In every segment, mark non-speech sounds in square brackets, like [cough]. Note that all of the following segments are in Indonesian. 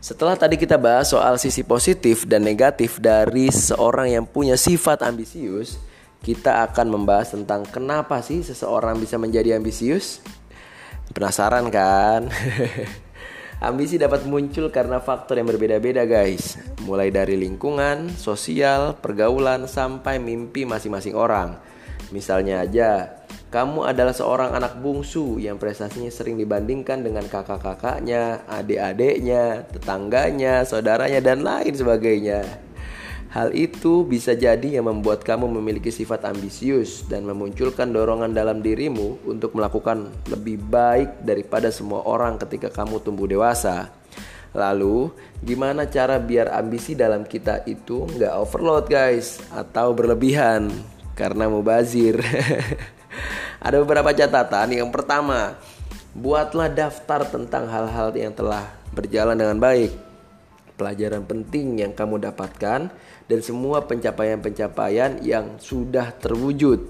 Setelah tadi kita bahas soal sisi positif dan negatif dari seorang yang punya sifat ambisius, kita akan membahas tentang kenapa sih seseorang bisa menjadi ambisius? Penasaran kan? [laughs] Ambisi dapat muncul karena faktor yang berbeda-beda guys Mulai dari lingkungan, sosial, pergaulan, sampai mimpi masing-masing orang Misalnya aja, kamu adalah seorang anak bungsu yang prestasinya sering dibandingkan dengan kakak-kakaknya, adik-adiknya, tetangganya, saudaranya, dan lain sebagainya. Hal itu bisa jadi yang membuat kamu memiliki sifat ambisius dan memunculkan dorongan dalam dirimu untuk melakukan lebih baik daripada semua orang ketika kamu tumbuh dewasa. Lalu, gimana cara biar ambisi dalam kita itu nggak overload guys atau berlebihan karena mubazir? [laughs] [laughs] Ada beberapa catatan. Yang pertama, buatlah daftar tentang hal-hal yang telah berjalan dengan baik. Pelajaran penting yang kamu dapatkan dan semua pencapaian-pencapaian yang sudah terwujud.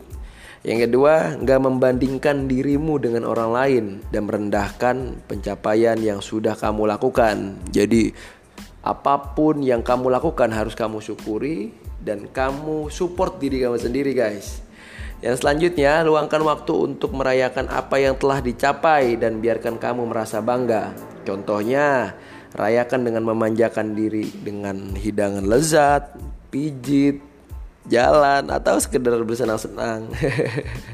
Yang kedua, nggak membandingkan dirimu dengan orang lain dan merendahkan pencapaian yang sudah kamu lakukan. Jadi, apa pun yang kamu lakukan harus kamu syukuri dan kamu support diri kamu sendiri, guys. Yang selanjutnya, luangkan waktu untuk merayakan apa yang telah dicapai dan biarkan kamu merasa bangga. Contohnya, rayakan dengan memanjakan diri dengan hidangan lezat, pijit, jalan, atau sekedar bersenang-senang.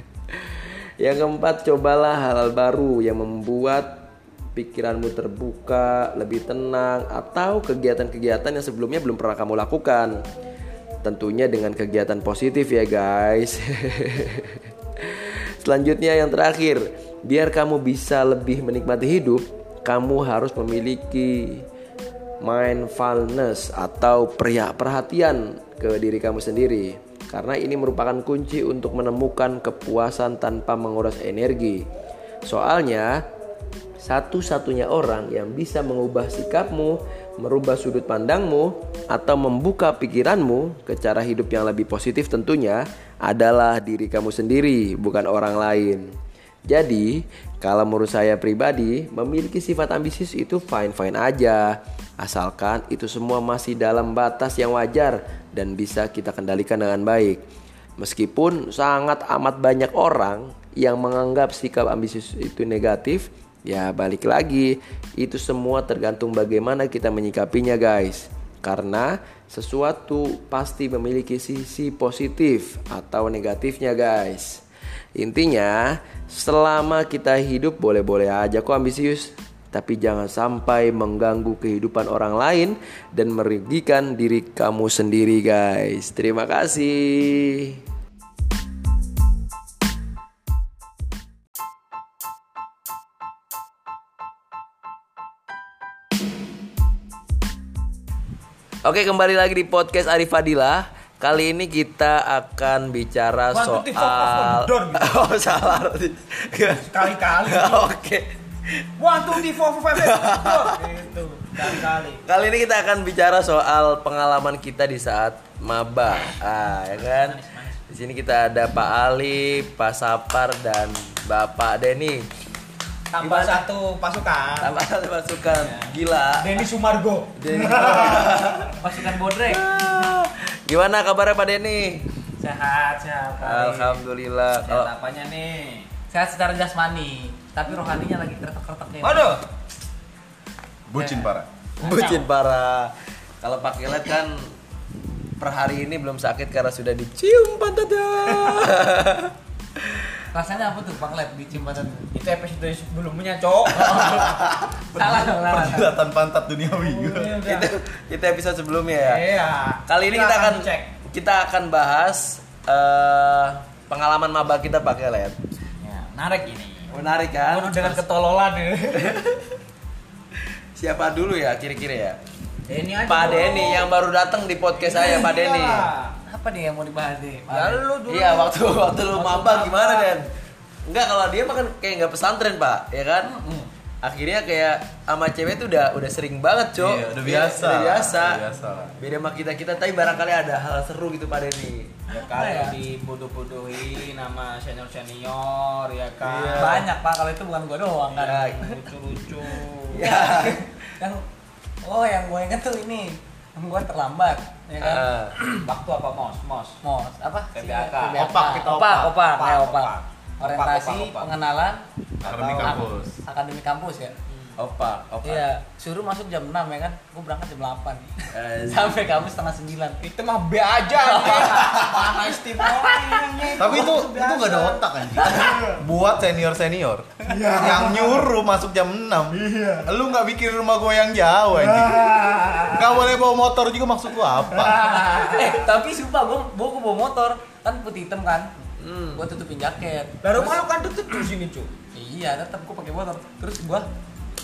[laughs] yang keempat, cobalah hal-hal baru yang membuat pikiranmu terbuka, lebih tenang, atau kegiatan-kegiatan yang sebelumnya belum pernah kamu lakukan. Tentunya dengan kegiatan positif ya guys. [laughs] Selanjutnya yang terakhir, biar kamu bisa lebih menikmati hidup, kamu harus memiliki mindfulness atau perhatian ke diri kamu sendiri. Karena ini merupakan kunci untuk menemukan kepuasan tanpa menguras energi. Soalnya, satu-satunya orang yang bisa mengubah sikapmu, merubah sudut pandangmu, atau membuka pikiranmu ke cara hidup yang lebih positif tentunya adalah diri kamu sendiri, bukan orang lain. Jadi, kalau menurut saya pribadi, memiliki sifat ambisius itu fine-fine aja. Asalkan itu semua masih dalam batas yang wajar dan bisa kita kendalikan dengan baik. Meskipun sangat amat banyak orang yang menganggap sikap ambisius itu negatif, Ya balik lagi, itu semua tergantung bagaimana kita menyikapinya guys. Karena sesuatu pasti memiliki sisi positif atau negatifnya guys. Intinya, selama kita hidup boleh-boleh aja kok ambisius. Tapi jangan sampai mengganggu kehidupan orang lain dan merugikan diri kamu sendiri guys. Terima kasih. Oke kembali lagi di podcast Arif Fadila Kali ini kita akan bicara soal. [laughs] Oh salah. Kali-kali Oke. One, two, three, four, five, Gitu Kali-kali Kali ini kita akan bicara soal pengalaman kita di saat maba. Ah, ya kan? Di sini kita ada Pak Ali, Pak Sapar, dan Bapak Denny Tambah Gimana? satu pasukan Tambah satu pasukan Ya. Gila Denny Sumargo Denny. [laughs] Pasukan Bodrek Gimana kabarnya Pak Denny? sehat sehat kali. Alhamdulillah Sehat Kalau apanya nih? sehat secara jasmani tapi rohaninya lagi kretek-kretek nih Waduh Bucin parah. Bucin parah. Kalau Pak Kelet kan per hari ini belum sakit karena sudah dicium pantatnya. [laughs] rasanya apa tuh Pak Lep di Cimbatan Itu episode sebelumnya cok [laughs] salah dong salah Perjilatan pantat duniawi. Iya, udah. itu itu episode sebelumnya ya. Iya Kali ini kita akan cek kita akan bahas eh, pengalaman maba kita Pak Kelet. ya, Menarik ini Menarik kan? Penuh dengan ketololan ya [laughs] Siapa dulu ya kira-kira ya? Denny aja Pak. Denny yang baru datang di podcast saya Pak Denny. Iya. apa nih yang mau dibahas nih Ya Lep? lu dulu Iya waktu waktu lu maba gimana Den? Enggak kalau dia mah kan kayak nggak pesantren pak, ya kan? Mm-mm. Akhirnya kayak sama cewek tuh udah udah sering banget cok. Iya, udah biasa. Udah biasa. Udah biasa. Beda sama kita kita tapi barangkali ada hal seru gitu Pak Denny. Ya kali dibodoh-bodohin sama senior-senior ya kan Iya. banyak Pak kalau itu bukan gua doang kan Ya. Lucu-lucu [laughs] Ya. yang Oh, yang gue inget tuh ini. Gue terlambat, ya kan? Ah. [clears throat] Waktu apa mos? Mos. Mos, apa? PBAK. Opak kita opak, opak. opak, Opak, opak. opak. Orientasi, Opak, opak. pengenalan, Akademi kampus. akademi kampus ya. Opak, opak. Iya, suruh masuk jam 6 ya kan? Gue berangkat jam 8 Eh, [laughs] Sampai kampus setengah 9 Itu mah B aja. [laughs] Mana istimewanya? Tapi itu itu gak ada otak anjing. Buat senior senior yang nyuruh masuk jam 6 Lu nggak bikin rumah gue yang jauh anjing. Gak boleh bawa motor juga maksud lu apa? [laughs] Eh, tapi sumpah gue gue bawa motor Kan putih hitam kan Hmm. Gue tutupin jaket Lah rumah lu kan tutup di sini, Cuk. Iya, tetap gue pakai motor. Terus gue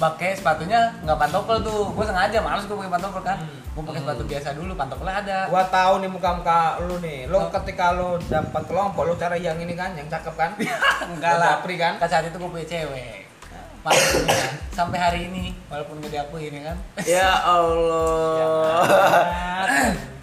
pakai sepatunya nggak pantofel tuh. Gue sengaja males gue pakai pantofel kan. Gue pakai sepatu biasa dulu, pantofel ada. Gua tahu nih muka-muka lu nih. Lu ketika lu dapat kelompok lu cari yang ini kan, yang cakep kan? [laughs] Enggak lah, Japri kan? Kan saat itu gue punya cewek. Maksudnya sampai hari ini walaupun gak diakui ini kan. Ya Allah. [laughs]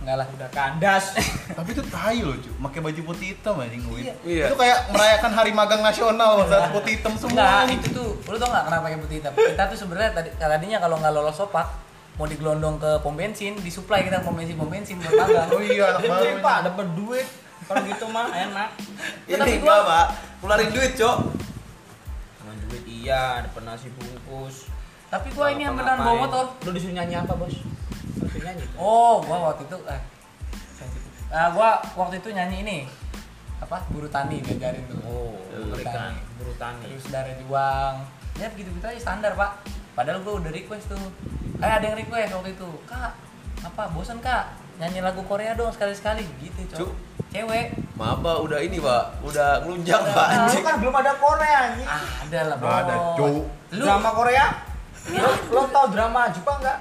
Enggak lah. Udah kandas. [laughs] Tapi itu tai loh, cuy. Pakai baju putih hitam anjing Win. Iya. Itu kayak merayakan hari magang nasional saat putih hitam semua. itu tuh, lu tau nggak kenapa pakai putih hitam? Kita tuh sebenarnya tadi tadinya kalau nggak lolos sopak mau digelondong ke pom bensin, disuplai kita pom bensin pom bensin buat magang. Oh iya, anak baru. Ini Pak, dapat duit. Kalau gitu mah enak. Ya, tapi gua- Pak. Keluarin duit, Cok. Dengan duit iya, dapat nasi bungkus. Tapi gua ini yang beneran bawa motor. Lu disuruh nyanyi apa, Bos? Nyanyi. Oh, gua waktu itu eh. Ah, gua waktu itu nyanyi ini apa? Buru tani diajarin tuh. Oh, buru tani. buru tani. Terus darah juang. Ya begitu-begitu aja standar, Pak. Padahal gua udah request tuh. Eh ada yang request waktu itu. Kak, apa bosan, Kak? Nyanyi lagu Korea dong sekali-sekali gitu, Cuk. Cuk. Cewek. Maaf, Pak, udah ini, Pak. Udah Udah. Pak. Anjing. kan belum ada Korea anjing. Ah, ada lah, Nggak ada. Cuk. Lu Drama Korea? Lo, lo tau drama Jepang nggak?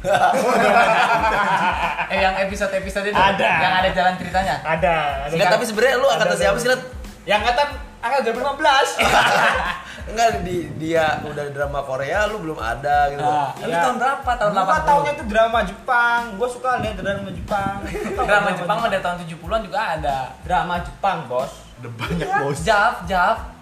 [laughs] eh yang episode-episode itu Ada. yang ada jalan ceritanya. Ada. Enggak, tapi sebenarnya lu angkatan siapa sih, Lat? Yang angkatan angkatan 2015. Enggak [laughs] di dia udah drama Korea lu belum ada gitu. Nah, lu Iya. tahun berapa? Tahun Gua 80. taunya itu drama Jepang. Gua suka lihat drama Jepang. Drama Jepang mah dari tahun 70-an juga ada. Drama Jepang, Bos. Udah banyak bos. Jaf, Jaf.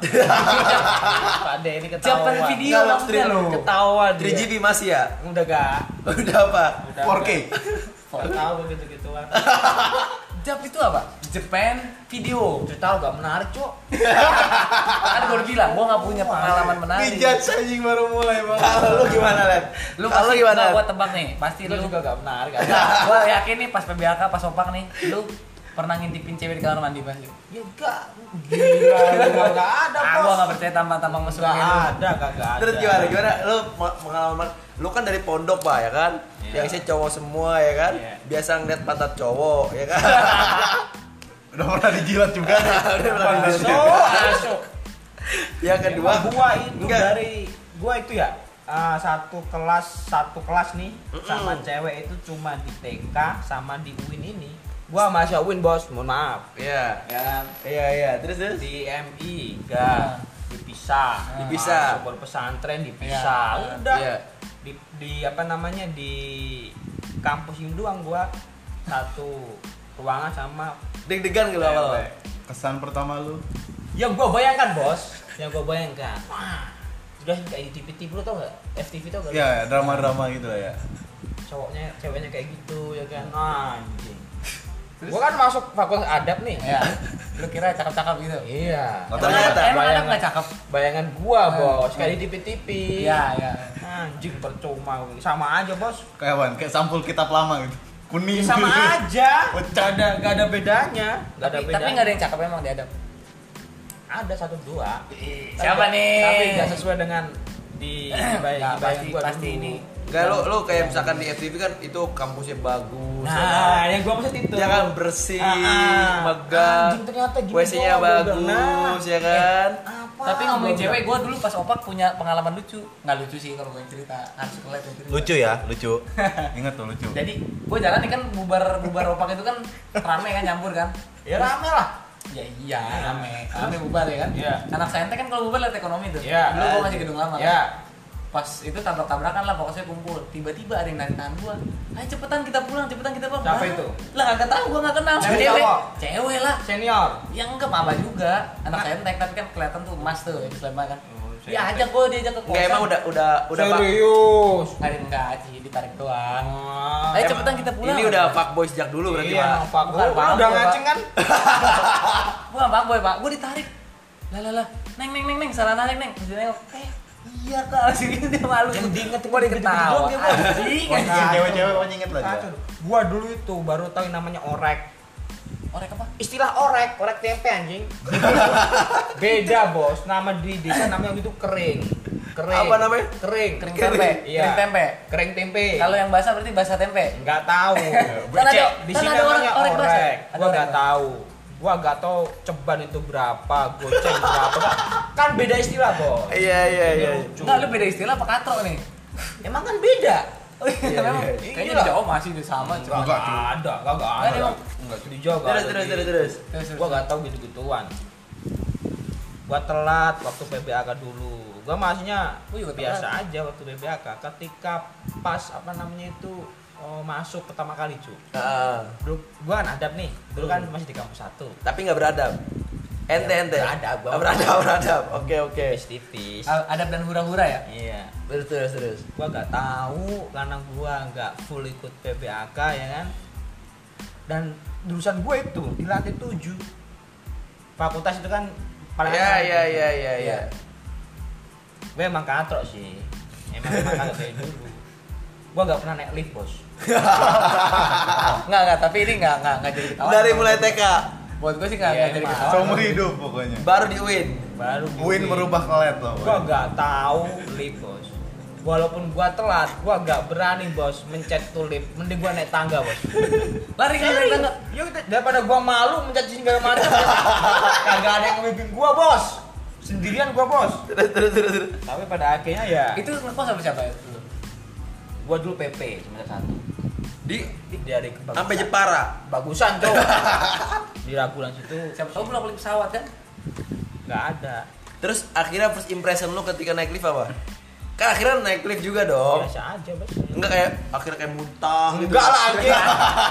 Pak De ini ketawa. Japan video Nggak, maksudnya lo. Ketawa dia. 3GP masih ya? Udah gak? Udah apa? Udah 4K. Gak tahu gitu-gituan. [laughs] Jaf itu apa? Japan video. Tahu gak menarik, Cok. [laughs] Kan gue udah bilang, gue gak punya pengalaman menarik. Dijudge anjing baru mulai bang. Kalau lu gimana, Len? Lu Kalau gimana? Gue tebak nih, pasti Lu lu. juga gak menarik. kan? gue yakin nih pas PBAK, pas opak nih, lu pernah ngintipin cewek di kamar mandi pasti. Ya enggak. Gila, gak ada, Ah, Bos. gue gak percaya tampang-tampang mesum Gak kayak lu. ada, kagak ada. Terus gimana? Gimana? Lu ma- pengalaman lu kan dari pondok, Pak, ya kan? Iya. Yang isinya cowok semua ya kan? Iya. Biasa ngeliat pantat cowok, ya kan? [laughs] Udah pernah dijilat juga. [laughs] Udah pernah Masuk, dijilat. masuk. Yang kedua, gua itu enggak. dari gua itu ya ah, satu kelas satu kelas nih sama cewek itu cuma di TK sama di UIN ini. Gua masih UIN bos, mohon maaf. Iya. Ya kan? Iya, iya. Terus terus. Di MI enggak dipisah, Dipisah. Masuk pesantren dipisah. Iya. Udah. Iya. Di, di apa namanya di kampus ini doang gua satu ruangan sama Deg-degan gitu awal. Kesan pertama lu. Yang gua bayangkan bos, yang gua bayangkan. Wah, sudah kayak di TV lu tau gak? FTV tau gak? lu? Ya drama-drama gitu lah ya. Cowoknya, ceweknya kayak gitu ya kan? Anjing. Gua kan masuk fakultas adab nih. Ya, lu kira cakep-cakep gitu? Iya. Oh, ternyata. Emang ada bayangan, nggak cakep? bayangan gua Hmm. bos, kayak di TV-TV. Iya, iya. Anjing percuma, sama aja bos. Kayak apa? Kayak sampul kitab lama gitu. Kuning. Ya, sama gitu. aja. Gak ada, gak ada bedanya. Gak ada Tapi, bedanya. tapi nggak ada yang cakep emang diadap. Ada satu dua. Siapa Tapi- nih? Tapi nggak sesuai dengan di bayang, Nggak, bayang pasti gua pasti dulu. ini. Enggak lu lu kayak misalkan di FTV kan itu kampusnya bagus. ya Nah, kan? yang gua maksud itu. Ya kan bersih, Ah, ah. megah. Anjing, ternyata gini WC-nya gua bagus, nah. ya kan? Apa? Tapi ngomongin Gua cewek, gue dulu pas opak punya pengalaman lucu. Nggak lucu sih kalau gue cerita, harus kelihatan yang cerita. Lucu ya, lucu. Ingat tuh lucu. Jadi gue jalan nih kan bubar bubar opak itu kan rame kan nyampur kan. Ya rame lah. Ya iya rame, rame bubar ya kan. Iya. Anak saintek kan kalau bubar lihat ekonomi tuh. Iya. Dulu gue masih gedung lama. kan. Ya. Pas itu tabrak-tabrakan lah pokoknya kumpul. Tiba-tiba ada yang narik tangan gua. Ayo cepetan kita pulang, cepetan kita pulang. Siapa itu? Lah kagak tahu gua nggak kenal. Cewek Cewek. Cewek lah. Senior. Yang enggak mama juga. Anak saintek tapi kan kelihatan tuh emas tuh itu selama kan. Dia ajak gue diajak ke kosan. Enggak emang udah udah udah pak. Serius. Ada enggak sih ditarik doang. Ah, Ayo cepetan kita pulang. Ini udah fuckboy sejak dulu berarti Iya, pak. Pak. Pak. udah Pak. ngaceng kan? [laughs] Bukan pak boy pak, gue ditarik. Lah lah lah, neng neng neng neng salah narik neng. Nengok, eh iya kak, [laughs] gitu dia malu. Yang diinget gitu-gitu diketawa. Anjing. Cewek-cewek pokoknya inget lah dia. Kacau. Gua dulu itu baru tahu yang namanya orek. Orek apa? Istilah orek, orek tempe anjing. [laughs] Beda bos, nama di desa namanya itu kering. Kering. Apa namanya? Kering. Kering tempe, Iya. kering tempe. Kering tempe. Kalau yang basah berarti basah tempe. nggak tahu. [laughs] Kan ada- di kan sini ada namanya orek Gua nggak tahu. Gua nggak tahu ceban itu berapa, goceng berapa. Kan- Kan beda istilah bos. Iya iya iya. Enggak, lu beda istilah apa katro nih? Emang kan beda. Oh iya, memang. iya. Kayaknya Iya. di Jawa masih udah sama, cuma. Enggak ada, enggak Nggak, ada. emang. Enggak di Jawa. nggak Terus terus terus terus. Gua gak tahu gitu gituan gua telat waktu PBAK dulu gua masihnya Gua juga biasa aja waktu PBAK ketika pas apa namanya itu oh, masuk pertama kali cu Ah, dulu gua kan adab nih dulu kan Hmm. masih di kampus satu tapi nggak beradab. Ente ente. Beradab, gua. Beradab beradab. Oke oke. tipis-tipis Al- Adab dan hura-hura ya? iya Terus terus terus. gua gak tahu karena gua nggak full ikut PBAK ya kan dan jurusan gue itu di lantai 7 fakultas itu kan paling Iya atas. iya iya iya iya. gue emang katrok sih emang emang katrok dari dulu gue gak pernah naik lift bos Enggak, enggak, tapi ini enggak enggak enggak jadi ketawa. Dari mulai TK Buat gue sih enggak Iya, enggak jadi emang. ketawa. Seumur hidup pokoknya. baru di UIN. baru Win merubah kelet loh. gue gak tahu lift bos walaupun gue telat gue gak berani bos mencet tuh lift mending gue naik tangga bos Lari kan dari tangga. ya udah, daripada gue malu mencet segala macam kagak ada yang ngebimbing gue bos sendirian gue bos Terus terus terus. terus. tapi pada akhirnya ya Itu ngekos sama siapa ya? Gue dulu PP semester satu Di dari kebagusan sampai Jepara. bagusan [laughs] tuh di Ragunan situ Siapa tahu belum beli pesawat kan? nggak ada Terus akhirnya first impression lu ketika naik lift apa? Kan akhirnya naik lift juga dong. biasa aja bos Enggak kayak akhirnya kayak muntah gitu. enggak lah anjing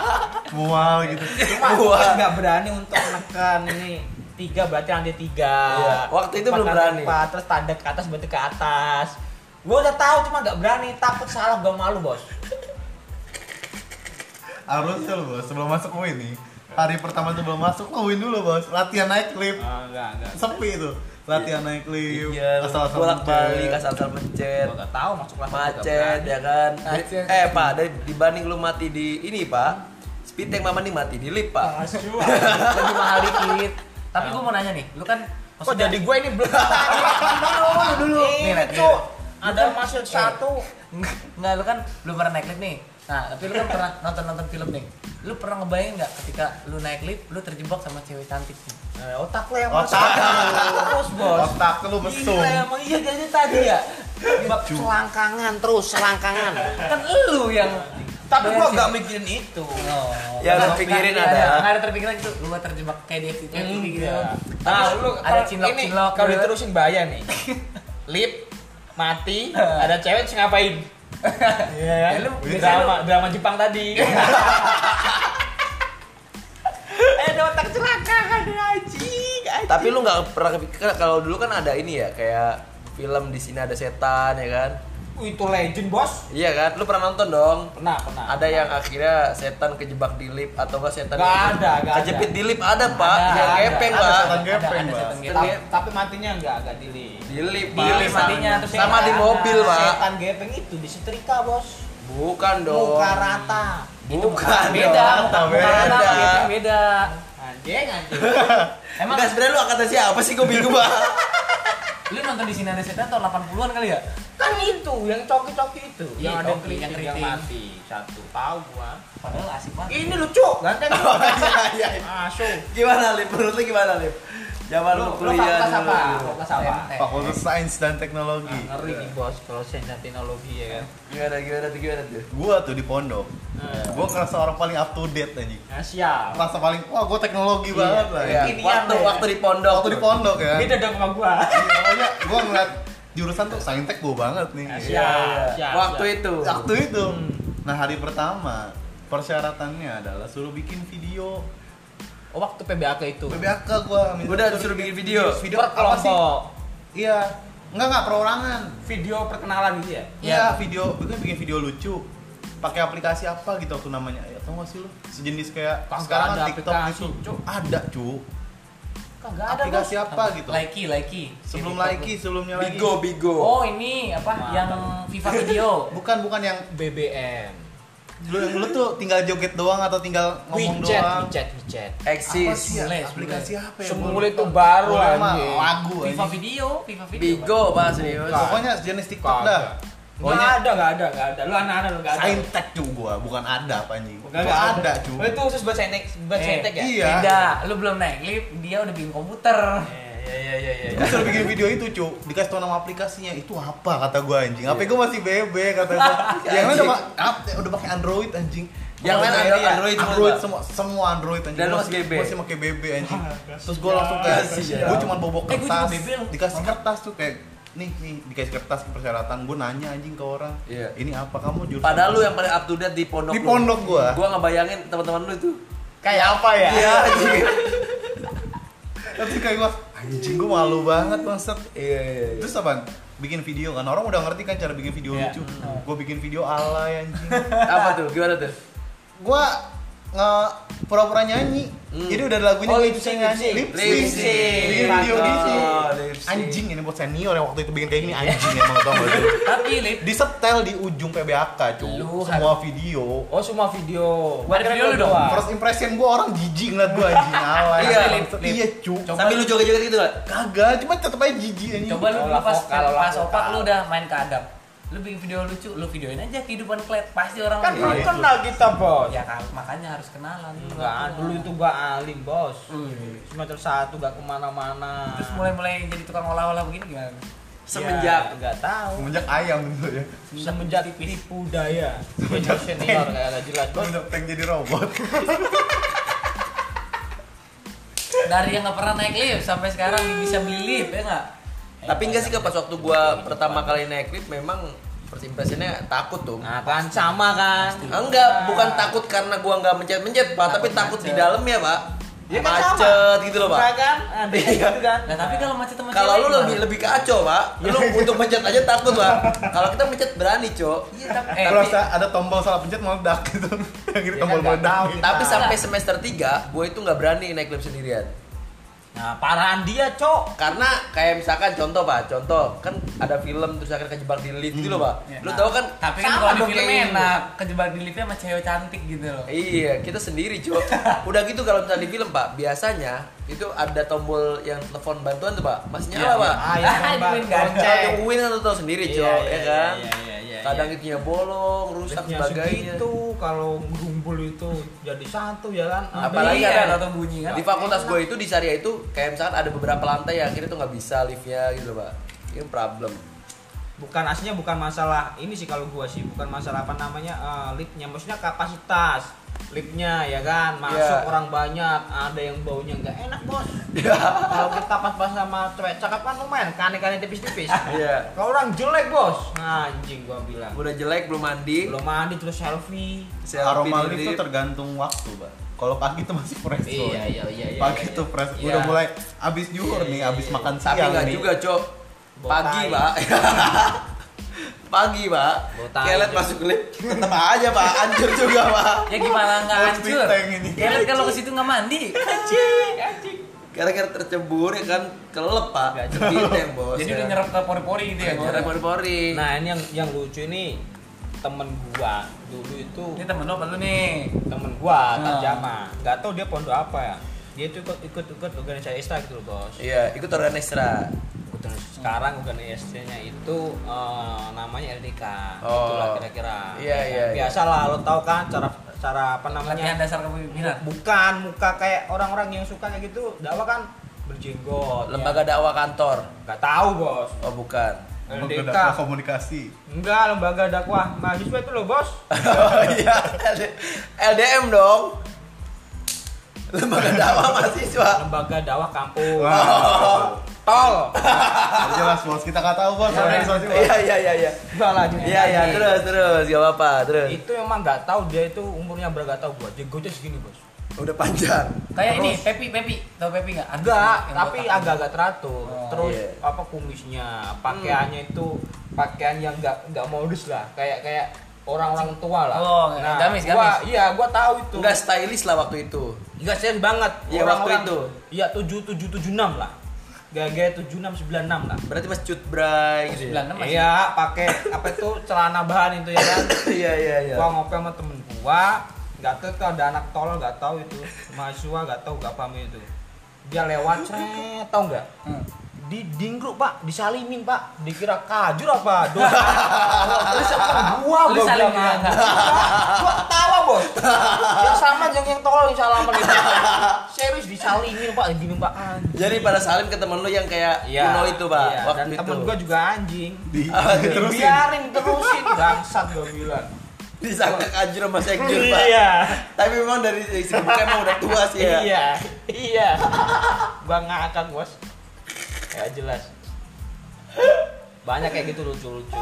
[laughs] Mual gitu. cuma [laughs] gue nggak berani untuk menekan ini tiga berarti lantai tiga Iya, waktu itu belum berani. empat, terus tanda ke atas berarti ke atas gue udah tahu cuma nggak berani takut salah gue malu bos Harusnya lo bos sebelum masuk Win nih. Hari pertama sebelum masuk lo Win dulu bos. Latihan naik lift. Ah, enggak enggak Sepi itu. Latihan naik lift. Iya, asal-asal bolak balik asal asal mencet. nggak tahu masuk nggak Macet ya kan. Macet. Eh Pak, dari dibanding lu mati di ini Pak, speed tank mama nih mati di lift Pak. [laughs] Lebih mahal dikit. Tapi gue mau nanya nih, lu kan kok jadi gue ini belum dulu dulu. Nih, lihat, itu nih, ada masuk satu Enggak, enggak, lu kan belum pernah naik lift nih. Nah, tapi lu kan pernah nonton-nonton film nih. Lu pernah ngebayangin nggak ketika lu naik lift, lu terjebak sama cewek cantik nih? Eh, otak lo yang Otak. terus bos Otak lu mesum. Gila, emang iya kayaknya tadi ya. Bab selangkangan terus selangkangan Kan lu yang tapi gua sih. gak mikirin itu Oh. Yang lu Nggak- pikirin ada. Nggak ada terpikiran gitu, lu gak terjebak kayak di FTV gitu. Nah, Tapi lu ada kalau cinlok ini cinlok. kalau diterusin bahaya nih. [laughs] Lip mati, ada cewek terus ngapain? Iya Ya, lu drama drama Jepang tadi. [laughs] eh ada otak celaka kan anjing. anjing. Tapi lu nggak pernah kepikiran kalau dulu kan ada ini ya kayak film di sini ada setan ya kan? Uh, itu legend bos. Iya kan? Lu pernah nonton dong? Pernah pernah. Ada yang akhirnya setan kejebak di lift atau enggak setan kejebak- ada, nggak kejepit di lift ada pak Ada, yang ada, gepeng ada pak setan gepeng, ada setan gepeng. tapi matinya enggak dili. di lift Di Pak. lift matinya, terus sama di mobil pak Setan gepeng itu disetrika bos. bukan dong Muka rata. bukan Beda, dong. muka muka beda beda. Anjing anjing. Emang Enggak sebenarnya lu angkatan siapa sih gue bingung pak [laughs] lu nonton di sini ada setan tahun 80-an kali ya? kan itu yang coki-coki itu Iya, yang ada yang keriting mati satu tahu gua Padahal asik banget. ini lucu ganteng [laughs] iya, iya. masuk gimana lip menurut lu gimana lip zaman lu, lu kuliah dulu. apa fakultas apa Fakultas Sains dan Teknologi. Nah, ngeri nih bos kalau sains dan teknologi ya kan gimana gimana tuh gimana tuh Gua tuh di pondok. Eh. Gua kerasa orang paling up to date anjing. nah, siap Merasa paling wah gua teknologi banget lah Iya, ya. Kekinian waktu deh. waktu di pondok Waktu di pondok ya. beda dong sama gua Iya, Pokoknya gua ngeliat jurusan tuh saintek gua banget nih. Nah, Iya, siap, iya. siap, waktu siap. itu Waktu itu. Hmm. Nah, hari pertama persyaratannya adalah suruh bikin video. Oh waktu PBAK itu PBAK gua minta Udah suruh disuruh bikin video. Video per apa sih? kelompok Iya. Enggak enggak perorangan. Video perkenalan gitu ya? Iya, video, bikin bikin video lucu. Pakai aplikasi apa gitu waktu namanya? Ya tau gak sih lu? Sejenis kayak Kagak sekarang ada TikTok aplikasi, gitu. Cuk. Ada, cu. Kagak ada aplikasi bos. apa gitu? Likey, likey. Sebelum Likey, sebelumnya lagi. Bigo, Bigo. Oh ini apa? Mantap. Yang FIFA video. [laughs] Bukan, bukan yang BBM. Lu, lu tuh tinggal joget doang atau tinggal ngomong WeChat, doang. WeChat, WeChat. Apa Eksis. sih ya? Semule, aplikasi apa ya? Itu baru anjing. lagu FIFA video, FIFA video. Bigo, Pak, serius. Pokoknya sejenis TikTok dah. Pokoknya ada, nggak ada, nggak ada. Lu anak-anak lu nggak ada. Saintek cu gua, bukan ada apa anjing. Gua ada cu. Oh, itu khusus buat saintek, buat Eh, saintek ya? Iya. Beda, lu belum naik lift, dia udah bikin komputer. Iya, iya, iya, iya. Gue suruh bikin video itu cu, dikasih tau nama aplikasinya itu apa kata gua anjing. HP gua masih BB kata gua. [laughs] Yang lain udah udah pakai Android anjing. Yang lain Android, Android- iya. Android semua, semua semua Android anjing. Dan lu masih BB? Masih pakai BB anjing. Terus gua langsung kayak gua cuma bawa Eh, kertas. Dikasih kertas tuh kayak nih nih dikasih kertas persyaratan gue nanya anjing ke orang Iya. ini apa kamu jurusan Padahal lu apa?" yang paling up to date di pondok Di pondok gua. Gua ngebayangin teman-teman lu itu. Kayak apa ya? Iya, anjing. [laughs] Tapi kayak gua anjing gua malu banget bangsat Iya, iya, iya. Terus apa? Bikin video kan orang udah ngerti kan cara bikin video Iya. lucu. Gue bikin video alay anjing. Apa tuh? Gimana tuh? Gua nge pura-pura nyanyi. Hmm. Jadi udah ada lagunya Oh, lip lip. Lip Lip sync. sync. Bikin video gitu. Lip. Anjing ini buat senior yang waktu itu bikin kayak gini anjing emang tau gak? Tapi lift, Disetel di ujung PBAK cuy. Semua video. Oh, semua video. Gua ada video lu dong. First impression gua orang jijik ngeliat gua anjing [laughs] alay. Iya, lip, lip. Iya cu. Coba Sambil lu joget-joget gitu lah. Kagak, cuma tetep aja jijik anjing. coba lu pas pas opak lu udah main ke adab. Lu bikin video lucu, lu videoin aja kehidupan klet. Pasti orang Kan belum lihat. kenal kita, Bos. Ya kan, makanya harus kenalan. Enggak, nggak dulu itu gua alim, Bos. Wih. Semester satu gak ke mana-mana. Terus mulai-mulai jadi tukang olah-olah begini gimana? Semenjak Enggak tahu. Semenjak ayam gitu ya. Semenjak tipu daya. Senior senior kayak gak jelas, Bos. Semenjak pengen jadi robot. Dari yang nggak pernah naik lift sampai sekarang bisa beli lift ya nggak? Tapi enggak sih Kak, pas waktu gua pertama kali naik lift memang first impressionnya takut tuh. Nah, kan sama kan. Enggak, bukan takut karena gua nggak mencet-mencet, Pak, tapi Takut di dalam ya, Pak. Ya kan macet sama. gitu loh, Enggak Pak. kan? Ada [laughs] Iya. gitu kan. Nah tapi kalau macet teman Kalau lu lebih lebih kacau, Pak. Lu untuk mencet aja takut, Pak. Kalau kita mencet berani, Cok. Iya tapi eh, Kalau ada tombol salah pencet meledak gitu. [laughs] Yang ini Ya tombol kan, meledak. gitu. Tapi Nah. sampai semester 3, gue itu nggak berani naik lift sendirian. Nah, parahan dia, Cok. Karena kayak misalkan contoh pak, contoh kan ada film terus akhirnya kejebak di lift gitu loh pak. Ya, Lu nah, tahu kan? Tapi kan kalau di film enak, kejebak di liftnya sama cewek cantik gitu loh. Iya, kita sendiri cok. [laughs] Udah gitu kalau misalnya di film pak, biasanya itu ada tombol yang telepon bantuan tuh pak, masih nyala Iya, pak. Ah, Ah, duit Bang. goceng. Kalau Win kan lu tahu sendiri Iya, cok, iya, ya kan? iya, iya, iya, Kadang iya. itunya bolong, rusak Liftnya sebagainya. segitu, kalau gerumbul itu jadi satu ya kan. Apalagi Iya, ada atau bunyi kan. di fakultas gue itu di Syariah itu kayak misalkan ada beberapa lantai yang akhirnya tuh nggak bisa liftnya gitu pak. Ini problem. Bukan aslinya bukan masalah ini sih kalau gua sih bukan masalah apa namanya eh, liftnya maksudnya kapasitas liftnya ya kan masuk Iya. orang banyak ada yang baunya nggak enak bos Iya. kalau kita pas-pas sama cewek cakep kan lumayan kane-kane tipis-tipis Iya. kalau orang jelek bos nah, anjing gua bilang Udah jelek belum mandi. belum mandi terus selfie selfie Aroma lift tuh lift. tergantung waktu, Pak. Kalau pagi tuh masih fresh Iya, iya, iya, iya, Pagi iya. tuh fresh. Iya. Udah mulai abis juhur Iya, nih, iya, abis iya. makan Tapi siang nggak nih. juga, Cok. Pagi. Pak. [laughs] Pagi, Pak. Kelet masuk lift. Tetap aja, Pak. Hancur juga, Pak. Ya gimana nggak hancur? Kalian kalau ke situ nggak mandi. anjing anjing Gara-gara tercebur ya kan kelep, Pak. Diteng, Bos. Jadi ya. udah nyerap ke pori-pori gitu ya. Nyerap pori-pori. nah ini yang yang lucu ini temen gua dulu itu Ini temen lo apa lu nih? temen gua Nah. tarjama nggak tahu dia pondok apa ya dia itu ikut ikut ikut organisasi ekstra gitu loh bos Iya, ikut organ ekstra. ikut sekarang organisasinya itu eh, namanya LDK Oh. itulah kira-kira Iya, iya, iya. biasa lah lo tau kan cara cara apa Latihan namanya dasar kepemimpinan. bukan muka kayak orang-orang yang suka kayak gitu dakwah kan berjenggot Lembaga dakwah kantor. nggak tahu bos Oh, bukan. Lembaga LDK dakwah komunikasi. enggak lembaga dakwah mahasiswa itu loh bos [laughs] Oh iya, LDM dong. Lembaga dakwah mahasiswa. lembaga dakwah kampus Wah. Tol Nggak [laughs] jelas bos, kita nggak tahu bos. Ya. Iya, iya, iya, iya. Enggak lanjut Iya, iya, terus, terus, gak apa-apa, terus. itu emang nggak tahu dia itu umurnya berapa nggak tahu gua jenggotnya segini bos Udah panjang. Kayak ini, Pepi, Pepi. Tahu Pepi enggak? Enggak, tapi agak-agak teratur. Oh, Terus iya. apa kumisnya, pakaiannya itu pakaian yang enggak enggak modus lah, kayak kayak orang-orang tua lah. Oh, gamis, gua, gamis. Iya, gua tahu itu. Enggak stylish lah waktu itu. Enggak serius banget. Iya, waktu itu. Iya, 7776 lah. Gaya-gaya 7696 lah. Berarti Mas Cut Bray gitu ya. 96 masih. Iya, pakai [laughs] apa itu celana bahan itu ya kan. Iya iya iya. Gua ngopi sama temen gua, nggak tahu tuh ada anak tolol nggak tahu itu mahasiswa nggak tahu nggak paham itu. Dia lewat cret, tau nggak? Hmm. Di dingkruk pak, disalimin pak, dikira kajur apa? [laughs] Dosa. Terus apa gua Lu saling Gua ketawa bos. Yang sama yang yang tolol yang salaman itu. Serius disalimin pak, gini pak. Anjing. Jadi pada salim ke temen lu yang kayak Kuno itu, Pak. iya. waktu Dan itu. temen gua juga anjing. Di, terusin. Biarin terusin bangsat gua bilang. Disangka kajur sama sekjur, Pak. Iya. Tapi memang dari segi emang udah tua sih ya. Iya, iya. Gua ngakak, Bos. Ya jelas. Banyak kayak gitu lucu-lucu.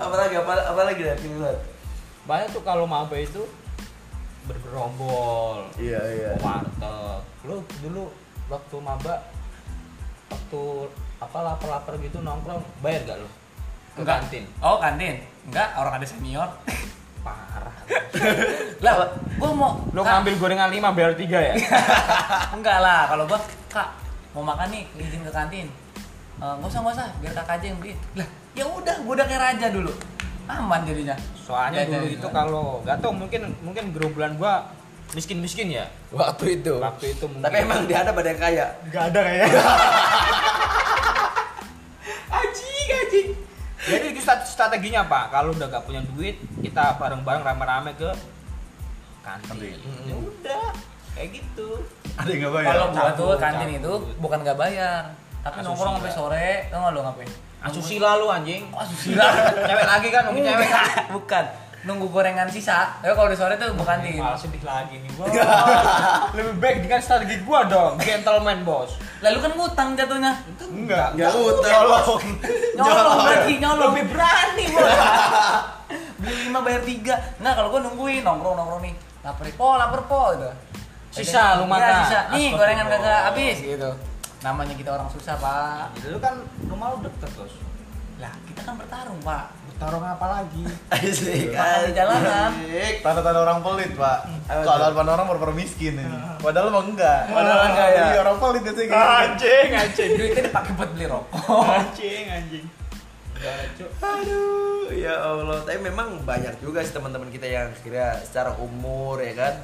Apalagi apa apalagi dari pilihan. Banyak tuh kalau maba itu bergerombol, Iya iya. warteg. Lu dulu waktu maba waktu apa lapar-lapar gitu nongkrong bayar gak lu? Ke Enggak. kantin. Oh, kantin. Enggak, orang ada senior. [laughs] Parah. lah, gua mau Lu ngambil gorengan 5 bayar 3 ya? [laughs] enggak lah, kalau gua Kak mau makan nih, izin ke kantin. Eh, nggak usah nggak usah, biar kakak aja yang beli. Lah, ya udah, gua udah kayak raja dulu. Aman jadinya. Soalnya Ya, dulu jadi itu kan. kalau gak tau mungkin mungkin gerombolan gua miskin-miskin ya. Waktu itu. Waktu itu mungkin. Tapi emang dia ada badan kaya. Gak ada kayaknya. [laughs] anjing, anjing. Jadi itu strate- strateginya apa? Kalau udah gak punya duit, kita bareng-bareng rame-rame ke kantin. Kantin. Ya udah, kayak gitu. Ada yang nggak bayar? Kalau gua cabut, tuh kantin itu bukan nggak bayar, tapi Asusila. nongkrong sampai sore, tau nggak lo ngapain? Asusila lu anjing. Oh, asusila. [laughs] cewek lagi kan, mungkin cewek kan. Bukan. Nunggu gorengan sisa. Ya kalau di sore tuh bukan kantin. Malah sedih lagi nih, bos. [laughs] Lebih baik dengan strategi gua dong, gentleman bos. Lalu kan ngutang jatuhnya. Enggak, Enggak utang. Tolong. Nyolong berarti nyolong. Lebih berani, bos. [laughs] Beli lima bayar tiga. Nah kalau gua nungguin nongkrong nongkrong nih. Lapar po, lapar po gitu. Sisa, lu Iya, makan. sisa. Nih gorengan kagak habis gitu. Namanya kita orang susah pak. Dulu kan rumah lu deket, bos. Lah kita kan bertarung pak. Bertarung apa lagi? [laughs] Asik. Makan di jalanan. asik. Tanda-tanda orang pelit, Pak. Kalau depan orang baru miskin ini. Padahal mah enggak. Padahal enggak ya. Iya, orang pelit biasanya kayak gitu. Anjing, anjing. Duitnya dipakai buat beli rokok. Anjing, anjing. Aduh, ya Allah. Tapi memang banyak juga sih teman-teman kita yang kira secara umur ya kan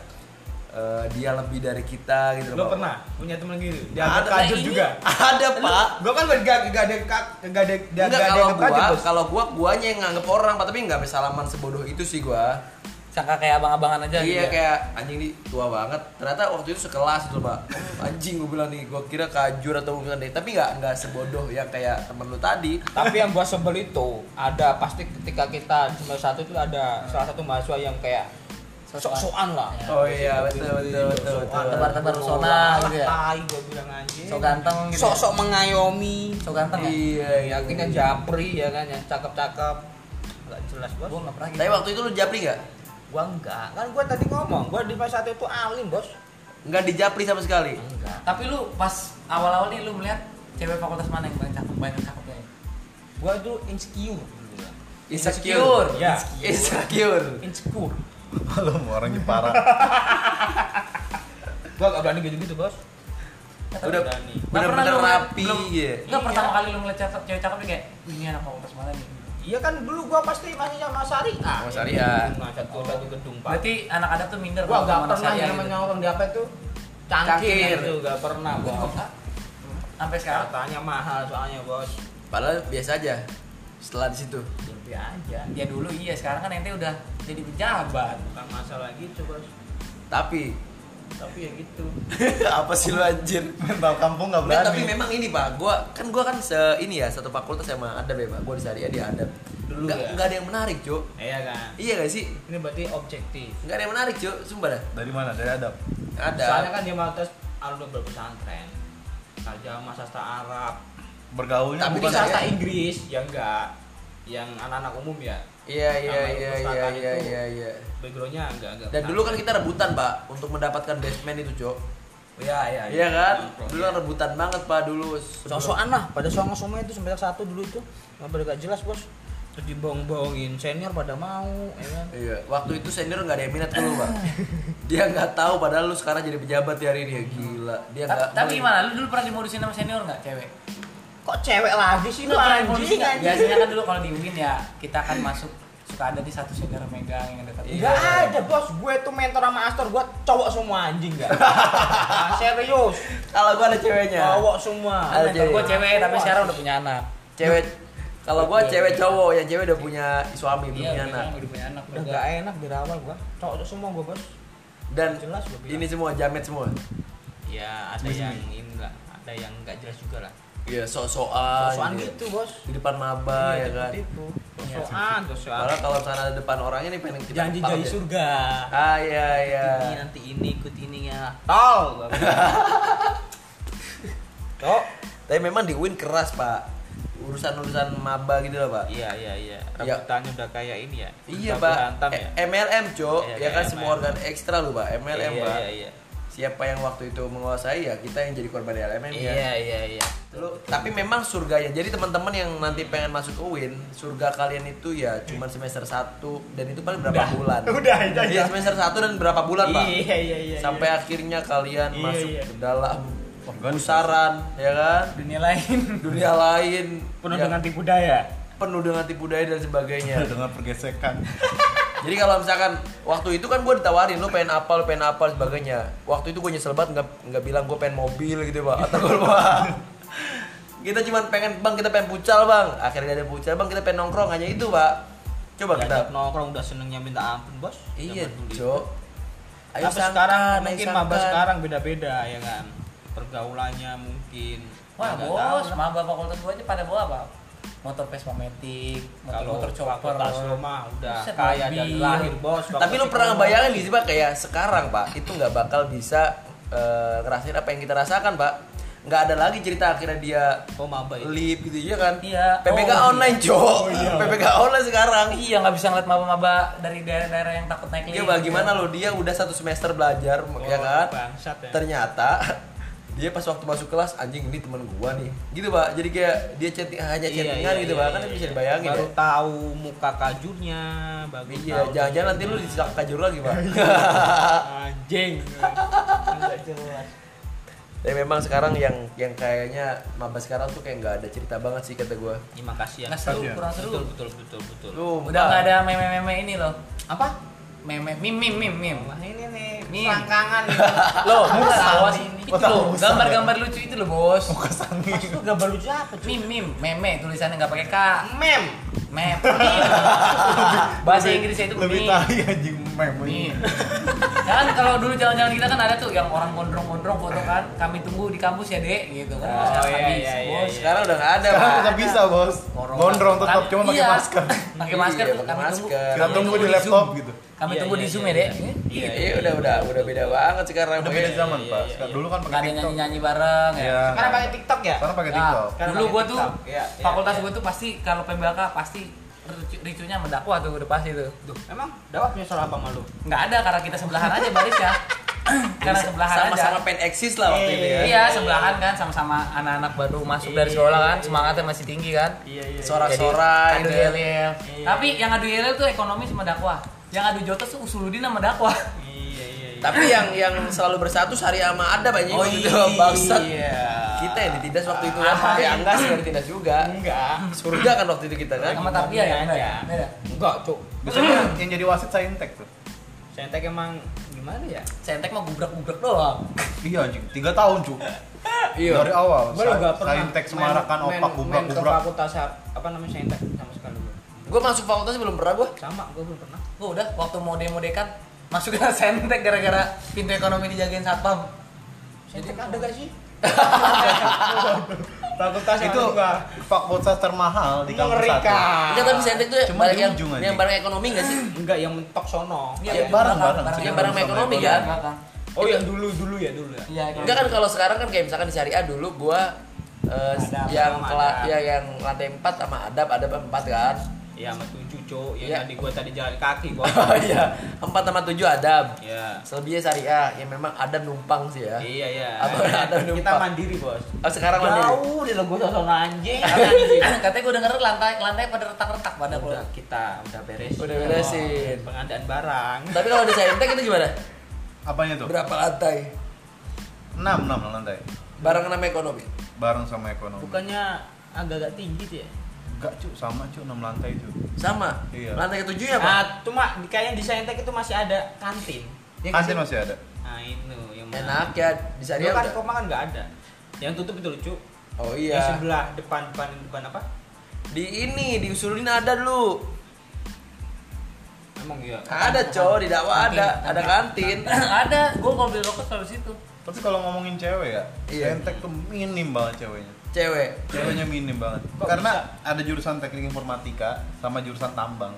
eh, dia lebih dari kita gitu Lo pernah punya teman gitu? Dia Ada. ada kajut ini- juga. [laughs] Ada, Pak. Gua kan gak gak gak ada kak gak ada gak Enggak ada kalau gua, bos. kalau gua guanya yang nganggep orang, Pak, tapi nggak bisa salaman sebodoh itu sih gua. Sangka kayak abang-abangan aja gitu. iya ya. kayak anjing nih tua banget. Ternyata waktu itu sekelas gitu, Pak. [laughs] Anjing gua bilang nih, gua kira kajur atau bukan deh. Tapi nggak nggak sebodoh yang kayak temen lu tadi. Tapi yang [laughs] gua sebel itu ada pasti ketika kita semester satu itu ada salah satu mahasiswa yang kayak sok-sokan lah. Ya. Oh iya, betul betul betul. betul. Tebar-tebar pesona gitu ya. Tai gua bilang anjing. So ganteng gitu. Sok-sok mengayomi. So ganteng ya. Iya, iya. Yakinnya japri ya kan yang cakep-cakep. Gak jelas bos. Gua nggak pernah gitu. Tapi waktu itu lu japri nggak? Gua enggak. Kan gua tadi ngomong, gua di masa satu itu alim, Bos. Nggak dijapri sama sekali. Enggak. Tapi lu pas awal-awal nih lu melihat cewek fakultas mana yang paling cakep, banyak cakepnya? Gua itu insecure ya. Insecure. Ya. Insecure. Insecure. Malu mau orang Jepara. [laughs] Gua gak berani gitu-gitu, Bos. Udah berani. Bener-bener pernah lu rapi gitu. Enggak Iya. pertama kali lu ngeliat cewek cakep kayak ini anak fakultas mana nih? Iya kan dulu gua pasti masih sama syariah. Sama syariah. Nah, satu satu gedung, Pak. Berarti anak ada tuh minder gua gak anak pernah yang gitu. namanya orang di apa itu cangkir, itu gak pernah, Bos. Sampai sekarang Katanya mahal soalnya, Bos. Padahal biasa aja. Setelah di situ. Lebih aja. ya dulu iya sekarang kan ente udah jadi pejabat. Bukan masalah gitu, Bos. Tapi Tapi ya gitu. [laughs] apa sih lu anjir? Mental kampung nggak berani. tapi memang ini pak, gua kan gua kan se ini ya satu fakultas sama adab ya pak, gua di syariah dia adab. Dulu nggak, ya? nggak ada yang menarik cuk. Iya kan. Iya gak sih? Ini berarti objektif. Nggak ada yang menarik cuk, sumpah dah. Dari mana? Dari adab. Ada. Soalnya kan dia mau tes alumni berpesantren. Sarjana sastra Arab. Bergaulnya Tapi Tapi di bukan sastra Inggris ya enggak. yang anak-anak umum ya Iya iya iya iya iya iya iya. backgroundnya agak agak Dan dulu kan kita rebutan pak untuk mendapatkan basement itu cok. Iya iya. Iya kan? Nongkrong, Dulu iya. kan rebutan banget pak dulu. sosokan lah pada soal semua itu semester satu dulu itu nggak pada gak jelas bos terus dibohong-bohongin senior pada mau ya kan Iya, waktu itu senior nggak ada yang minat ke lu pak. [laughs] Dia nggak tahu padahal lu sekarang jadi pejabat di hari ini ya gila. Dia nggak. Tapi gimana? Lu dulu pernah dimodusin sama senior nggak cewek? Kok cewek lagi sih lu anjing nggak? Biasanya kan dulu kalau di UIN ya kita akan masuk suka ada di satu yang megang yang dekat. Enggak ada bos, gue tuh mentor sama Astor, gue cowok semua anjing gak? Nah, [laughs] serius, Kalau gua ada ceweknya. cowok semua Ada Mentor gue cewek tapi sekarang udah punya anak. Cewek. Kalau gua cewek cowok, yang cewek udah punya suami, belum Iya, punya anak. punya- udah punya anak. Udah gak enak dari awal gue, cowok semua gue bos Dan Jelas gua bilang. ini semua jamet semua. Ya ada yang ini lah, ada yang gak jelas juga lah Iya, sok-sokan. Sosokan gitu. gitu bos Di depan maba ya Iya, kan. seperti itu Sosokan, sosokan Padahal kalau ada depan orangnya nih pengen kita Janji jadi ya. surga Ah iya iya. Ini nanti ini ikut ini ya Tol. [laughs] Cok Tapi memang di UIN keras pak. Urusan-urusan maba gitu loh pak. Iya iya iya Iya. Rebutannya udah kayak ini ya Iya pak. hantam ya Eh, MLM cok. Iya, ya kan semua organ ekstra lu pak. MLM Iya, pak. Iya iya Siapa yang waktu itu menguasai ya kita yang jadi korban LMM ya. Iya iya iya Lu, tapi memang surganya. Jadi teman-teman yang nanti pengen masuk ke UIN, surga kalian itu ya cuma semester 1 dan itu paling berapa Udah. bulan. [laughs] Udah, itu Iya, aja. semester 1 dan berapa bulan, Pak? Iya iya iya Sampai akhirnya kalian Iya, masuk iya. ke dalam pusaran, ya kan? Dunia lain. [laughs] Dunia lain Penuh yang dengan tipu daya penuh dengan tipu daya dan sebagainya. [laughs] dengan pergesekan. Jadi kalau misalkan waktu itu kan gue ditawarin lu pengen apa, lu pengen apa sebagainya. Waktu itu gue nyesel banget nggak nggak bilang gue pengen mobil gitu pak atau gue bang. [laughs] Kita cuma pengen bang kita pengen pucal bang. Akhirnya ada pucal bang kita pengen nongkrong hanya itu pak. Coba kita. Diajak nongkrong udah senengnya minta ampun bos Iya cok. Ayo Tapi sangkan, sekarang mungkin maba sekarang beda-beda ya kan Pergaulannya mungkin Wah Nggak bos, maba fakultas gue aja pada bawa apa? Motor Vespa Matic, motor Kalau motor chopper. lo mah udah kaya dari lahir bos Tapi lu pernah ngebayangin di sih pak kayak sekarang pak itu nggak bakal bisa eh, ngerasain apa yang kita rasakan pak. Nggak ada lagi cerita akhirnya dia Oh maba lip gitu ya kan? Iya. PPK Oh, online cok. PPK online sekarang. Iya nggak bisa ngeliat maba-maba dari daerah-daerah yang takut naik Iya lift. bagaimana lo dia udah satu semester belajar ya kan? bangsat ya Ternyata dia pas waktu masuk kelas anjing ini teman gua nih. Gitu pak. Jadi kayak dia chatting hanya Iya, chattingan iya, gitu iya, pak. Kan iya, bisa iya. dibayangin baru ya. tahu muka kajurnya baru Iya, jangan-jangan nanti lu disilak kajur lagi pak. [laughs] anjing nggak jelas Tapi memang sekarang yang yang kayaknya maba sekarang tuh kayak nggak ada cerita banget sih kata gua. terima kasih ya Nggak seru, Iya. kurang seru. betul betul betul betul Lu Udah nggak ada meme-meme ini loh. apa Meme, meme, meme, meme, meme. Wah ini nih Meme. selangkangan nih Loh, bukan Tahu bos. Itu loh, gambar-gambar lucu itu loh bos. Maksud lu gambar lucu apa cuy? Meme, meme, meme tulisannya nggak pakai K. mem Meme. [laughs] Bahasa Inggrisnya itu Lebih tahi anjing meme. Meme. kan kalau dulu jalan-jalan kita kan ada tuh yang orang gondrong-gondrong foto kan. Kami tunggu di kampus ya dek, gitu kan. Oh, Sekarang iya, habis, iya, iya, bos. iya. sekarang udah nggak ada Sekarang pak. tetap bisa bos. Gondrong tetap cuma pakai iya. masker. Pakai masker Iya, kami tunggu. masker. Kita tunggu di laptop gitu. Kami Iya, tunggu iya, di Zoom iya, ya, Dek. iya. [laughs] Iya, iya, udah udah udah beda banget sekarang. Udah beda Pokoknya. zaman iya, pak. iya, iya. Dulu kan pakai TikTok. nyanyi-nyanyi bareng ya. Iya. sekarang pakai tiktok ya Sekarang pakai Nah, TikTok. Sekarang dulu gua tuh. Iya, iya, fakultas iya. gua tuh pasti kalau PBK pasti ricu- ricunya mendakwa tuh udah pasti tuh. Duh, emang dapat punya salah apa malu Nggak ada karena kita sebelahan aja baris [laughs] ya. karena sebelahan sama-sama aja. pengen eksis lah waktu itu ya. Iya, sebelahan kan sama-sama anak-anak baru masuk dari sekolah kan, semangatnya masih tinggi kan. iya iya Sorak-sorai Adu gitu ya. yel Iya. Tapi yang adu yel tuh ekonomi sama dakwah. Yang adu jotos tuh usuludin sama dakwah. iya iya iya Tapi yang yang selalu bersatu syariah sama ada banyak Oh, waktu itu iya. bangsat. Kita yang ditindas waktu itu. Ah, Ya enggak sih yang ditindas juga. enggak Surga kan waktu itu kita kan. Sama tarbiyah ya, aja. beda. beda. enggak cuk Biasanya yang jadi wasit saintek tuh. Sentek emang gimana ya Sentek mah gubrak-gubrak doang. Iya anjing, tiga tahun cu. Iya. Dari awal. gue lo gak pernah Saintek semarakan main- opak main- gubrak main ke fakultas apa namanya sentek belum Gue masuk fakultas belum pernah gue. sama gue belum pernah Gua udah waktu mau demo-dekan masuk ke [laughs] sentek gara-gara pintu ekonomi dijagain satpam. sentek ada gak sih [laughs] fakultas yang Itu fakultas termahal di kampus satu. Enggak tapi sentek tuh Cuma barang yang yang barang ekonomi enggak sih? enggak yang mentok sono Iya. Iya, bareng Sama ekonomi ekonomi. kan. oh yang dulu dulu ya dulu ya Iya, Enggak kan kalau sekarang kan kayak misalkan di syariah dulu gua Eh, Adab yang sama kela- adab. ya yang lantai 4 sama adab adab 4 kan Iya sama tujuh cowok yang Iya. tadi gua tadi jalan kaki gua. oh [laughs] iya 4 sama 7 adab Iya. selebihnya syariah yang memang adab numpang sih ya Iya iya. Apa ada Kita numpang? mandiri bos. oh, sekarang mandiri Jauh di lo gua sosok anjing. anjing. [laughs] Katanya [laughs] gue denger lantai lantai pada retak-retak pada Udah kita udah beres. Udah beresin. Pengadaan barang. tapi kalau di Saintek itu gimana Apanya tuh? berapa lantai 6 6 lantai. barang nama ekonomi Bareng sama ekonomi. Bukannya agak-agak tinggi tuh ya? Enggak, Cuk, sama Cuk, 6 lantai, Cuk. sama Iya. lantai ketujuh ya pak Nah, cuma di kayaknya di Saintek itu masih ada kantin. Ya, Kantin sih? masih ada. Nah, itu yang mana? enak ya di Dulu syariah kan udah. koma kan nggak ada. Yang tutup itu lucu. oh Yang iya sebelah depan depan depan apa? di ini diusulin ada dulu Emang iya. ada cow di dakwah ada ada kantin [laughs] ada, gue kalau beli rokok selalu situ. Tapi kalau ngomongin cewek ya, Iya. Saintek tuh minim banget ceweknya. Cewek Ceweknya minim banget. Kok Karena bisa? ada jurusan teknik informatika sama jurusan tambang.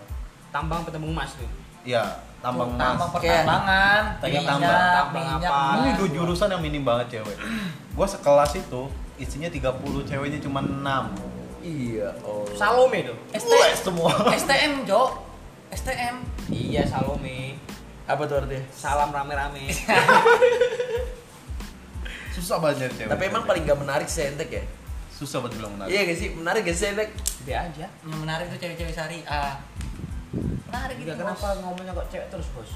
Tambang petembung emas tuh. Iya, tambang Tambang emas. pertambangan, Teknik tambang. Tambang minyak, apa? Ini dua jurusan yang minim banget cewek. [clears throat] Gua sekelas itu isinya 30, ceweknya cuma 6. iya oh Salome tuh. ST, Wes semua. [laughs] STM, Jo. STM. Iya Salome. apa tuh artinya Salam rame-rame. [laughs] Susah banget nyari cewek. tapi emang paling gak menarik Saintek ya susah banget bilang menarik. iya gak sih menarik gak sih Saintek Be aja. Yang menarik tuh cewek-cewek syariah. Menarik gitu. Kenapa ngomongnya kok cewek terus, Bos?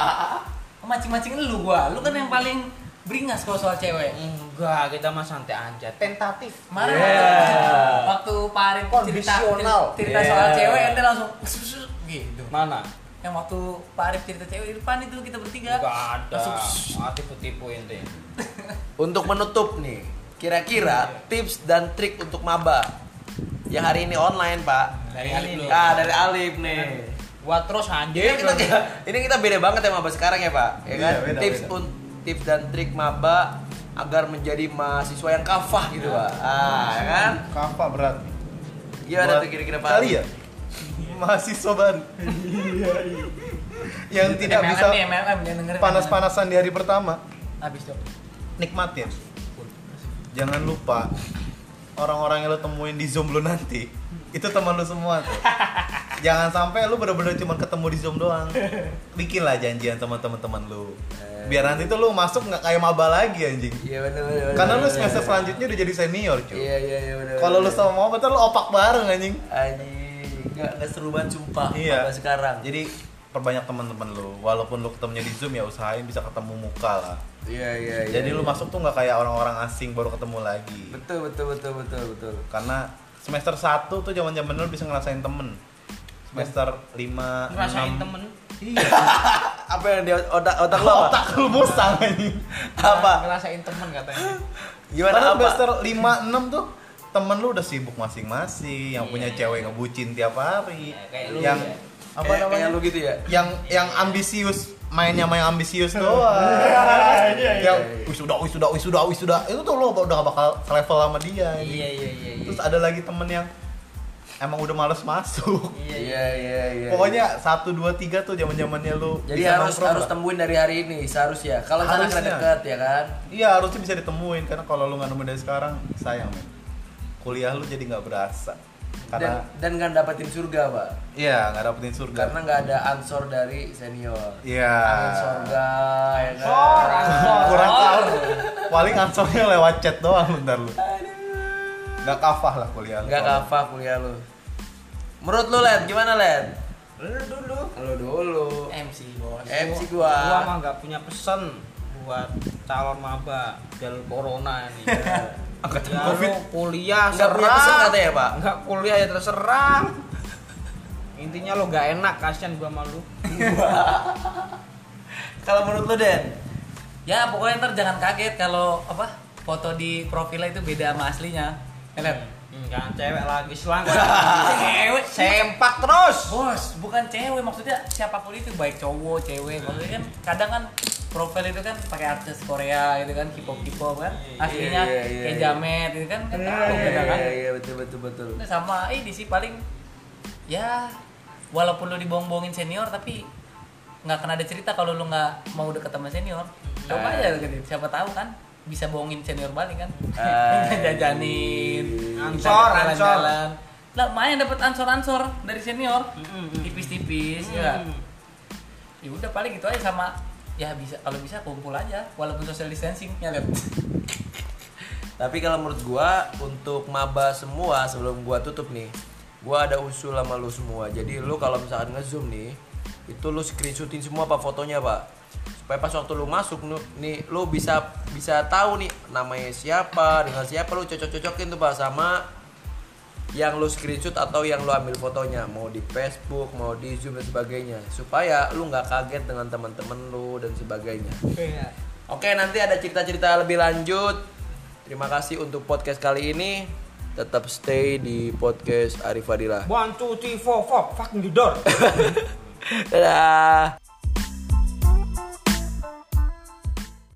[laughs] Mancing-mancing lu gua. Lu kan yang paling beringas kalau soal cewek. Enggak, kita mah santai aja. Tentatif. Kemarin Yeah. waktu Pak Arif cerita, cerita Yeah. soal cewek ente langsung gitu. Mana? Yang waktu Pak Arif cerita cewek di depan itu kita bertiga. Enggak ada. Langsung Ah, tipu-tipu ente. [laughs] untuk menutup nih kira-kira tips dan trik untuk maba yang hari ini online pak Dari Alif ini dulu. ah dari Alif nih Gua terus ini anjing. kita ini kita beda banget ya maba sekarang ya pak ya Iya, kan beda, tips beda. un- tips dan trik maba agar menjadi mahasiswa yang kafah gitu pak ah ya kan Kapa berat. gimana Buat tuh kira-kira pak Kali ya? Mahasiswa baru. yang tidak MLM bisa panas-panasan di hari pertama. Habis dong. nikmatin. Jangan lupa orang-orang yang lo temuin di Zoom lo nanti itu teman lo semua tuh. [laughs] Jangan sampai lu bener-bener cuma ketemu di Zoom doang. Bikinlah janjian sama teman-teman lu. Biar nanti tuh lu masuk nggak kayak maba lagi anjing. iya benar benar Karena lu bener, semester bener. selanjutnya udah jadi senior, cuy. iya iya iya benar Kalau lu sama maba tuh lu opak bareng anjing. anjing nggak seru banget sumpah Iya. sekarang Jadi perbanyak teman-teman lu. Walaupun lu ketemunya di Zoom ya usahain bisa ketemu muka lah. iya iya iya Jadi lu iya. masuk tuh nggak kayak orang-orang asing baru ketemu lagi. betul betul betul betul betul Karena semester 1 tuh zaman-zaman lu bisa ngerasain temen. Semester 5 Ngerasain temen. Iya. [laughs] apa yang di otak otak lo apa Otak lu musang [laughs] apa Ngerasain temen katanya. gimana Karena apa semester 5 6 tuh temen lu udah sibuk masing-masing, yang punya Iya. cewek ngebucin tiap hari, Iya, kayak lu yang ya. Apa kayak, namanya? kayak lu gitu ya yang yang ambisius mainnya main ambisius doang. yang wisuda wisuda wisuda wisuda itu tuh lo udah gak bakal level sama dia. Iya iya iya iya. Terus ada lagi temen yang emang udah males masuk. Iya iya. iya iya iya Pokoknya satu dua tiga tuh zaman zamannya lu. jadi bisa harus harus lah. temuin dari hari ini seharusnya kalau sana deket ya kan Iya harusnya bisa ditemuin karena kalau lu nggak nemu dari sekarang sayang men. Kuliah lu jadi nggak berasa. Dan Karena dan nggak dapetin surga pak iya nggak dapetin surga. karena nggak ada ansor dari senior Iya. angin surga ya kan Ansor, ansor. Kurang tahu. Paling ansornya lewat chat doang bentar lu. Nggak kafah lah kuliah lu. nggak kafah kuliah lu menurut lu Len gimana Len Lu dulu. lu dulu MC bos. MC Gua gua mah nggak punya pesen buat calon maba jalur corona ini. [laughs] Angkatan Ya, Covid. kuliah Nggak punya pesan katanya, Pak? Nggak kuliah ya terserah. Intinya lo gak enak kasihan gua malu. [laughs] kalau menurut lu Den Ya pokoknya ntar jangan kaget kalau apa foto di profilnya itu beda sama aslinya. Elem. Jangan cewek lagi selangkah. [laughs] Cewek. Sempak terus. Bos, bukan cewek maksudnya siapa pun itu baik cowok, cewek. Maksudnya kan kadang kan profil itu kan pakai artis Korea gitu kan, K-pop K-pop kan. Aslinya Iya, iya, kayak iya. jamet gitu kan, kan tahu beda kan. iya iya betul betul betul Nah, sama ini sih paling ya walaupun lu dibohong-bohongin senior tapi nggak akan ada cerita kalau lu nggak mau deket sama senior. Coba Nah. aja gitu, siapa tahu kan. Bisa bohongin senior balik kan? [laughs] Jajanin Ansor, ansor. lah lumayan dapat ansor-ansor dari senior. Tipis-tipis ya. Ya udah paling gitu aja sama ya bisa kalau bisa kumpul aja walaupun social distancing ya lihat [laughs] Tapi kalau menurut gua untuk maba semua sebelum gua tutup nih, gua ada usul sama lu semua. Jadi lu kalau misalkan ngezoom nih, itu lu screenshotin semua pak fotonya pak. Supaya pas waktu lu masuk nih lu bisa bisa tahu nih namanya siapa dengan siapa lu cocok-cocokin tuh pak sama yang lu screenshot atau yang lu ambil fotonya mau di Facebook mau di Zoom dan sebagainya supaya lu nggak kaget dengan teman-teman lu dan sebagainya. Iya. Oke, nanti ada cerita-cerita lebih lanjut. Terima kasih untuk podcast kali ini. Tetap stay di podcast Arif Fadilah. One, two, three, four, four, fucking the door. [laughs] Dadah.